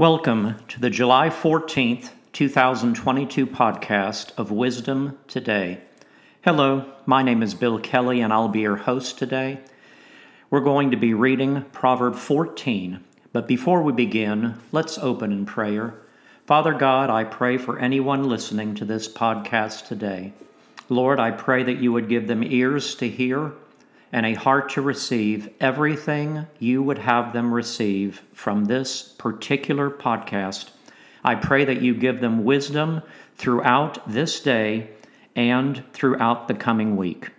Welcome to the July 14th, 2022 podcast of Wisdom Today. Hello, my name is Bill Kelley and I'll be your host today. We're going to be reading Proverb 14, but before we begin, let's open in prayer. Father God, I pray for anyone listening to this podcast today. Lord, I pray that you would give them ears to hear and a heart to receive everything you would have them receive from this particular podcast. I pray that you give them wisdom throughout this day and throughout the coming week.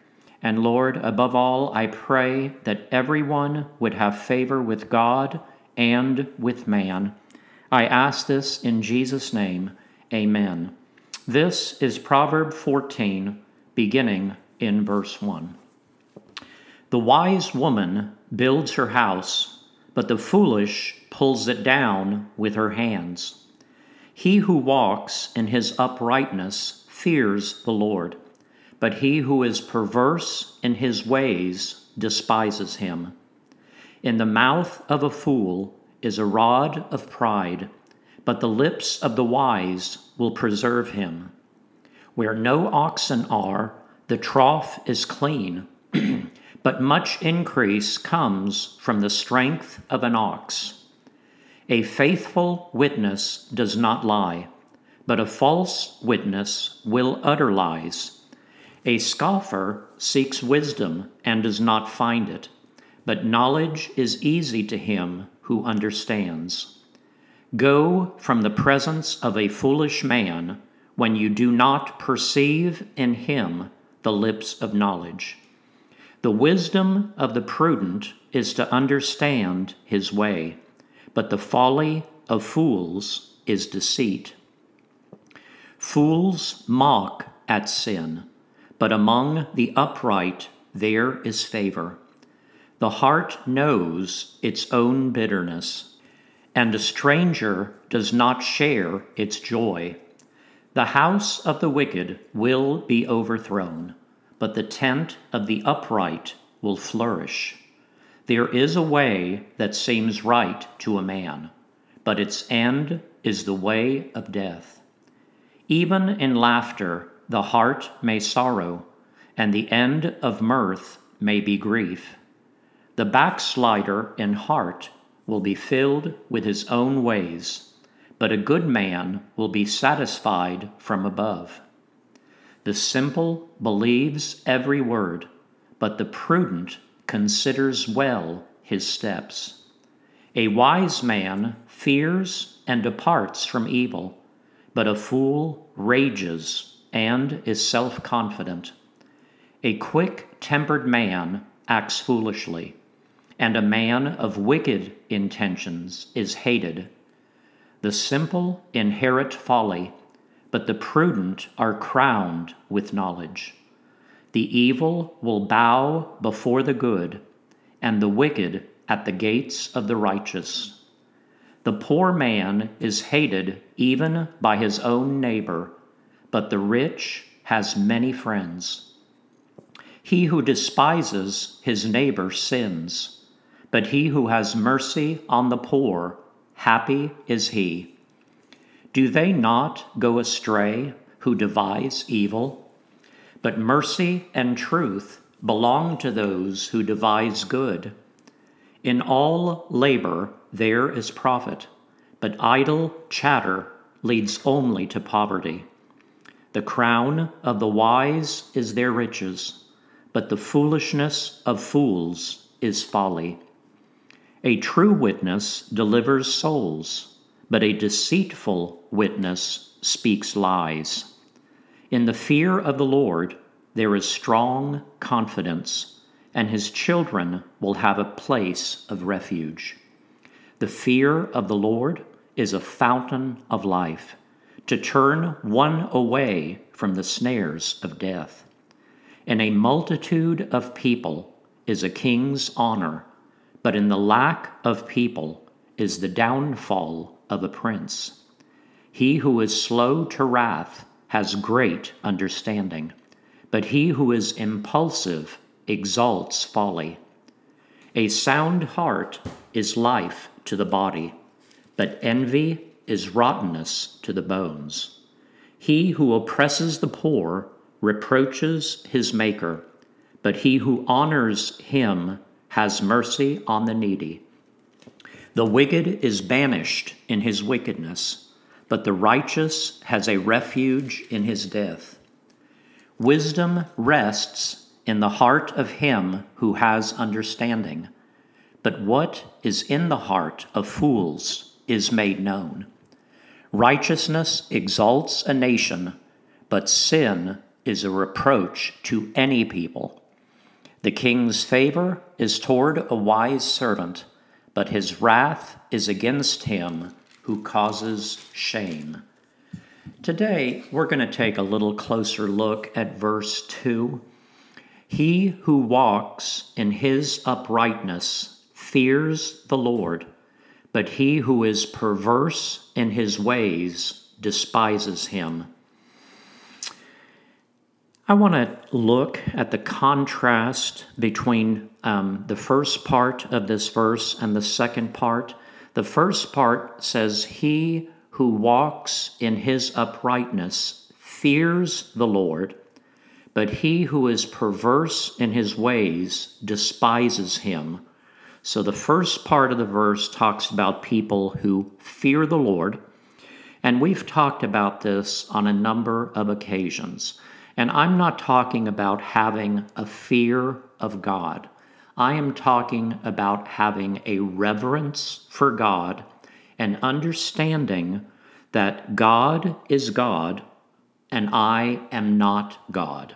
And Lord, above all, I pray that everyone would have favor with God and with man. I ask this in Jesus' name. Amen. This is Proverb 14, beginning in verse 1. The wise woman builds her house, but the foolish pulls it down with her hands. He who walks in his uprightness fears the Lord, but he who is perverse in his ways despises him. In the mouth of a fool is a rod of pride, but the lips of the wise will preserve him. Where no oxen are, the trough is clean. but much increase comes from the strength of an ox. A faithful witness does not lie, but a false witness will utter lies. A scoffer seeks wisdom and does not find it, but knowledge is easy to him who understands. Go from the presence of a foolish man when you do not perceive in him the lips of knowledge. The wisdom of the prudent is to understand his way, but the folly of fools is deceit. Fools mock at sin, but among the upright there is favor. The heart knows its own bitterness, and a stranger does not share its joy. The house of the wicked will be overthrown but the tent of the upright will flourish. There is a way that seems right to a man, but its end is the way of death. Even in laughter, the heart may sorrow, and the end of mirth may be grief. The backslider in heart will be filled with his own ways, but a good man will be satisfied from above. The simple believes every word, but the prudent considers well his steps. A wise man fears and departs from evil, but a fool rages and is self confident. A quick tempered man acts foolishly, and a man of wicked intentions is hated. The simple inherit folly but the prudent are crowned with knowledge. The evil will bow before the good, and the wicked at the gates of the righteous. The poor man is hated even by his own neighbor, but the rich has many friends. He who despises his neighbor sins, but he who has mercy on the poor, happy is he. Do they not go astray who devise evil? But mercy and truth belong to those who devise good. In all labor there is profit, but idle chatter leads only to poverty. The crown of the wise is their riches, but the foolishness of fools is folly. A true witness delivers souls but a deceitful witness speaks lies. In the fear of the Lord there is strong confidence, and his children will have a place of refuge. The fear of the Lord is a fountain of life, to turn one away from the snares of death. In a multitude of people is a king's honor, but in the lack of people is the downfall of a prince. He who is slow to wrath has great understanding, but he who is impulsive exalts folly. A sound heart is life to the body, but envy is rottenness to the bones. He who oppresses the poor reproaches his Maker, but he who honors him has mercy on the needy. The wicked is banished in his wickedness, but the righteous has a refuge in his death. Wisdom rests in the heart of him who has understanding, but what is in the heart of fools is made known. Righteousness exalts a nation, but sin is a reproach to any people. The king's favor is toward a wise servant, but his wrath is against him who causes shame. Today, we're going to take a little closer look at verse 2. He who walks in his uprightness fears the Lord but he who is perverse in his ways despises him. I want to look at the contrast between um, the first part of this verse and the second part. The first part says, He who walks in his uprightness fears the Lord, but he who is perverse in his ways despises him. So the first part of the verse talks about people who fear the Lord. And we've talked about this on a number of occasions. And I'm not talking about having a fear of God. I am talking about having a reverence for God and understanding that God is God and I am not God.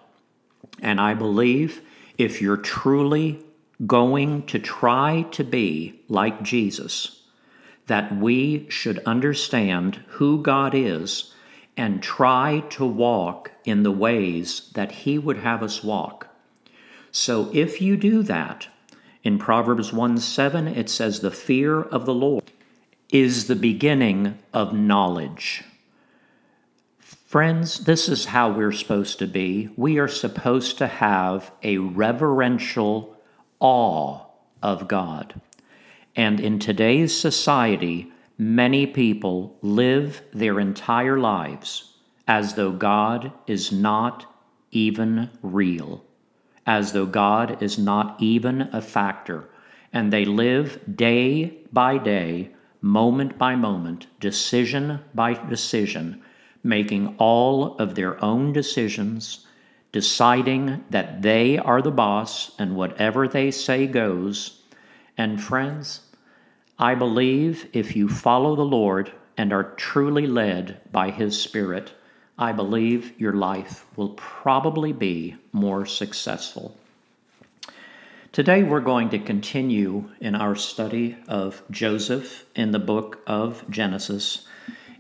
And I believe if you're truly going to try to be like Jesus, that we should understand who God is and try to walk in the ways that He would have us walk. So if you do that, in Proverbs 1 7, it says, The fear of the Lord is the beginning of knowledge. Friends, this is how we're supposed to be. We are supposed to have a reverential awe of God. And in today's society, many people live their entire lives as though God is not even real, as though God is not even a factor. And they live day by day, moment by moment, decision by decision, making all of their own decisions deciding that they are the boss and whatever they say goes. And friends, I believe if you follow the Lord and are truly led by His Spirit, I believe your life will probably be more successful. Today, we're going to continue in our study of Joseph in the book of Genesis.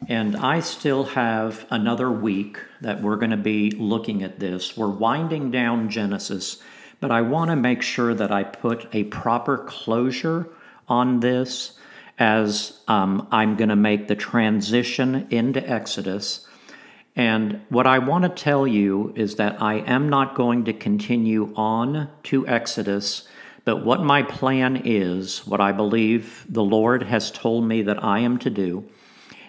And I still have another week that we're going to be looking at this. We're winding down Genesis, but I want to make sure that I put a proper closure on this as um, I'm going to make the transition into Exodus. And what I want to tell you is that I am not going to continue on to Exodus, but what my plan is, what I believe the Lord has told me that I am to do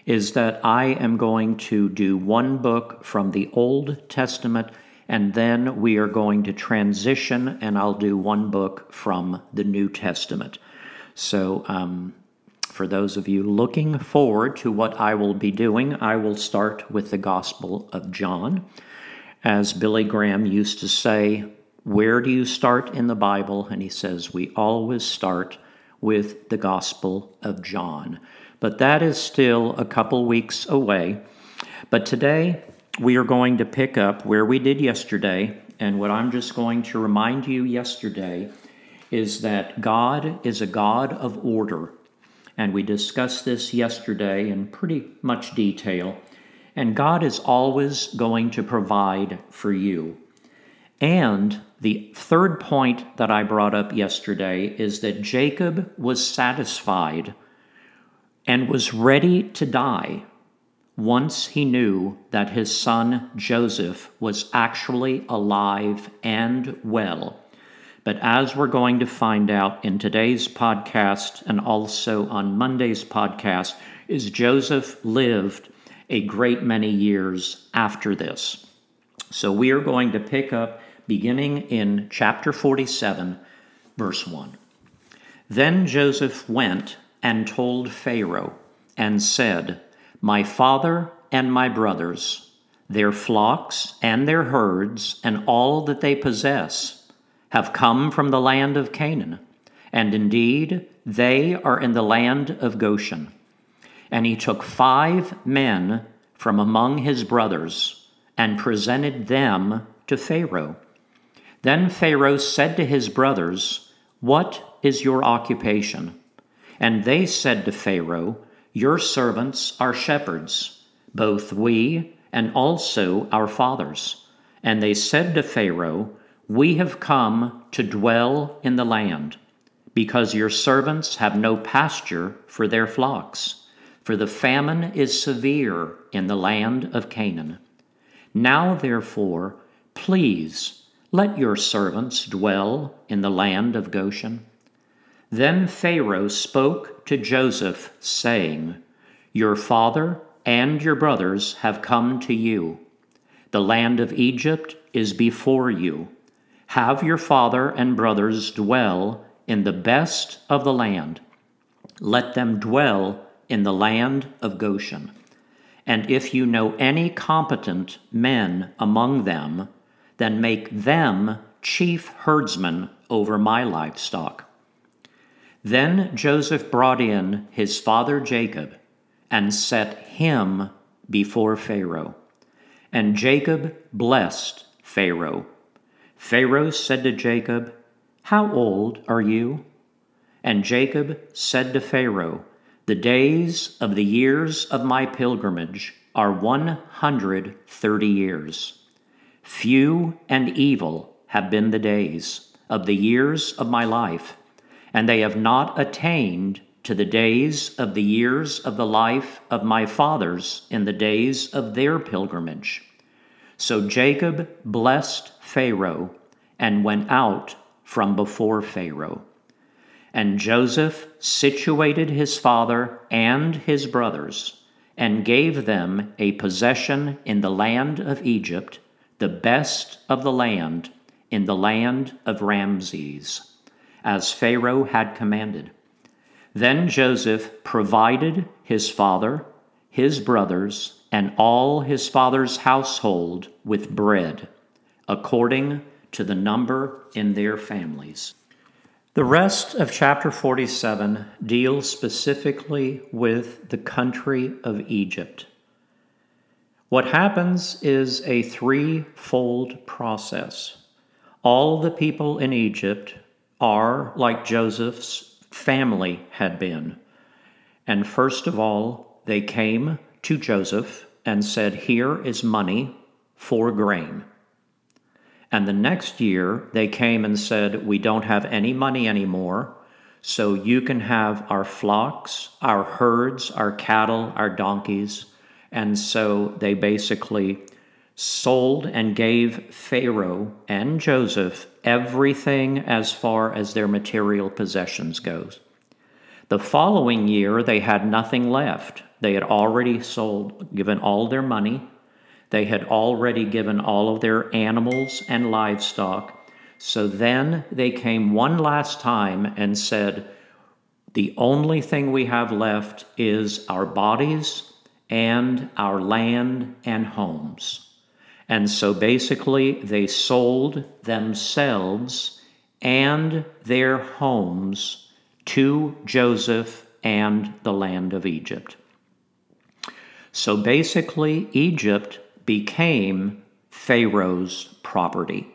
is that I am going to do one book from the Old Testament, and then we are going to transition, and I'll do one book from the New Testament. So, um, for those of you looking forward to what I will be doing, I will start with the Gospel of John. As Billy Graham used to say, Where do you start in the Bible? And he says, We always start with the Gospel of John but that is still a couple weeks away. But today, we are going to pick up where we did yesterday. And what I'm just going to remind you yesterday is that God is a God of order. And we discussed this yesterday in pretty much detail. And God is always going to provide for you. And the third point that I brought up yesterday is that Jacob was satisfied and was ready to die once he knew that his son Joseph was actually alive and well. But as we're going to find out in today's podcast and also on Monday's podcast, is Joseph lived a great many years after this. So we are going to pick up beginning in chapter 47, verse 1. Then Joseph went and told Pharaoh and said, My father and my brothers, their flocks and their herds, and all that they possess, have come from the land of Canaan, and indeed they are in the land of Goshen. And he took five men from among his brothers and presented them to Pharaoh. Then Pharaoh said to his brothers, What is your occupation? And they said to Pharaoh, Your servants are shepherds, both we and also our fathers. And they said to Pharaoh, We have come to dwell in the land because your servants have no pasture for their flocks, for the famine is severe in the land of Canaan. Now, therefore, please let your servants dwell in the land of Goshen. Then Pharaoh spoke to Joseph, saying, Your father and your brothers have come to you. The land of Egypt is before you. Have your father and brothers dwell in the best of the land. Let them dwell in the land of Goshen. And if you know any competent men among them, then make them chief herdsmen over my livestock. Then Joseph brought in his father Jacob and set him before Pharaoh. And Jacob blessed Pharaoh. Pharaoh said to Jacob, how old are you? And Jacob said to Pharaoh, The days of the years of my pilgrimage are one hundred thirty years. Few and evil have been the days of the years of my life, and they have not attained to the days of the years of the life of my fathers in the days of their pilgrimage. So Jacob blessed Pharaoh and went out from before Pharaoh. And Joseph situated his father and his brothers, and gave them a possession in the land of Egypt, the best of the land, in the land of Ramses, as Pharaoh had commanded. Then Joseph provided his father, his brothers, and all his father's household with bread, according to the number in their families. The rest of chapter 47 deals specifically with the country of Egypt. What happens is a threefold process. All the people in Egypt are like Joseph's family had been. And first of all, they came to Joseph and said, Here is money for grain. And the next year, they came and said, We don't have any money anymore, so you can have our flocks, our herds, our cattle, our donkeys. And so they basically sold and gave Pharaoh and Joseph everything as far as their material possessions goes. The following year, they had nothing left. They had already sold, given all their money they had already given all of their animals and livestock. So then they came one last time and said, The only thing we have left is our bodies and our land and homes. And so basically, they sold themselves and their homes to Joseph and the land of Egypt. So basically, Egypt became Pharaoh's property.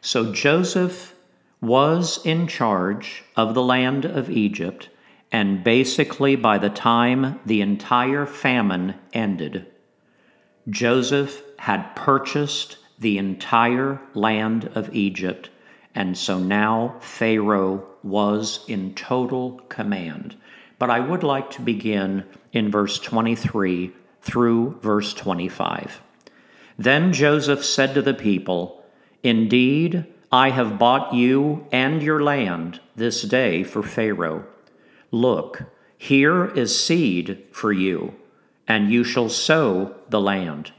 So Joseph was in charge of the land of Egypt, and basically by the time the entire famine ended, Joseph had purchased the entire land of Egypt, and so now Pharaoh was in total command. But I would like to begin in verse 23 through verse 25. Then Joseph said to the people, Indeed, I have bought you and your land this day for Pharaoh. Look, Here is seed for you, and you shall sow the land.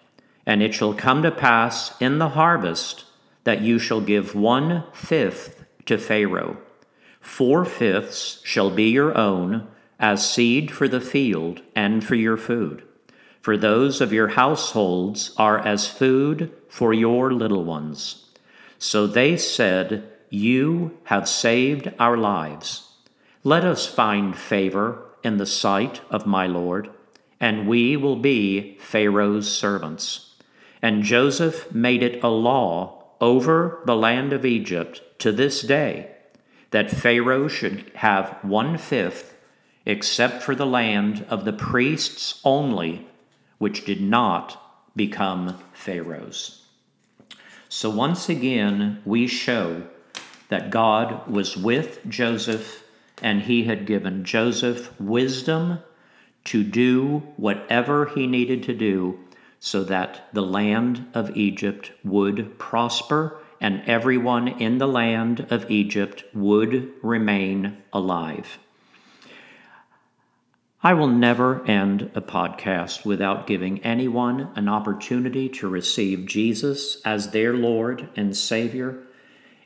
And it shall come to pass in the harvest that you shall give one fifth to Pharaoh. Four fifths shall be your own as seed for the field and for your food. For those of your households are as food for your little ones. So they said, You have saved our lives. Let us find favor in the sight of my Lord, and we will be Pharaoh's servants. And Joseph made it a law over the land of Egypt to this day that Pharaoh should have one fifth, except for the land of the priests only, which did not become Pharaoh's. So once again, we show that God was with Joseph and he had given Joseph wisdom to do whatever he needed to do so that the land of Egypt would prosper and everyone in the land of Egypt would remain alive. I will never end a podcast without giving anyone an opportunity to receive Jesus as their Lord and Savior.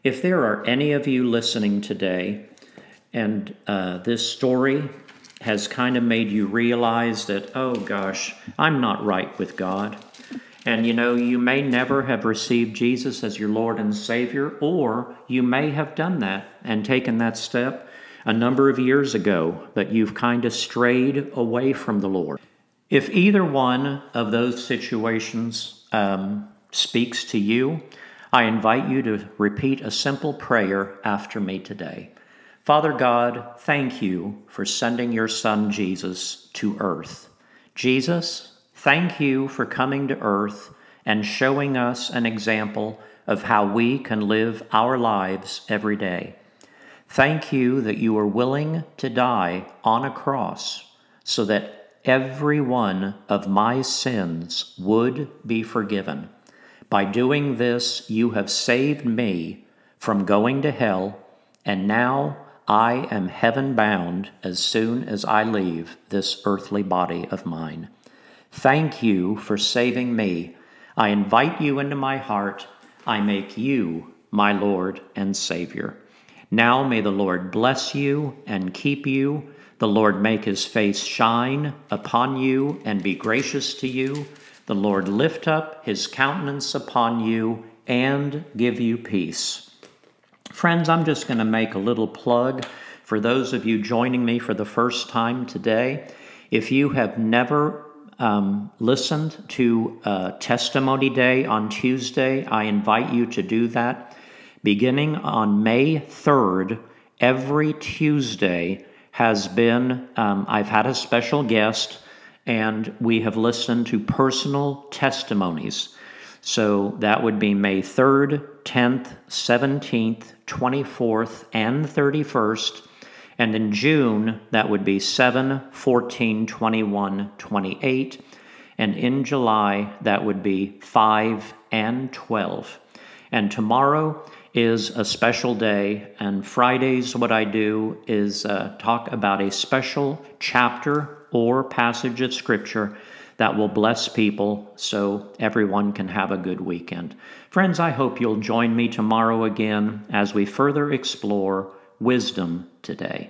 If there are any of you listening today and uh, this story has kind of made you realize that, oh gosh, I'm not right with God. And you know, you may never have received Jesus as your Lord and Savior, or you may have done that and taken that step a number of years ago, but you've kind of strayed away from the Lord. If either one of those situations um, speaks to you, I invite you to repeat a simple prayer after me today. Father God, thank you for sending your Son Jesus to earth. Jesus, thank you for coming to earth and showing us an example of how we can live our lives every day. Thank you that you were willing to die on a cross so that every one of my sins would be forgiven. By doing this, you have saved me from going to hell, and now I am heaven bound as soon as I leave this earthly body of mine. Thank you for saving me. I invite you into my heart. I make you my Lord and Savior. Now may the Lord bless you and keep you. The Lord make his face shine upon you and be gracious to you. The Lord lift up his countenance upon you and give you peace. Friends, I'm just going to make a little plug for those of you joining me for the first time today. If you have never um, listened to uh, Testimony Day on Tuesday, I invite you to do that. Beginning on May 3rd, every Tuesday has been, um, I've had a special guest, and we have listened to personal testimonies. So that would be May 3rd, 10th, 17th, 24th, and 31st. And in June, that would be 7, 14, 21, 28. And in July, that would be 5 and 12. And tomorrow is a special day. And Fridays, what I do is uh, talk about a special chapter or passage of Scripture that will bless people so everyone can have a good weekend. Friends, I hope you'll join me tomorrow again as we further explore wisdom today.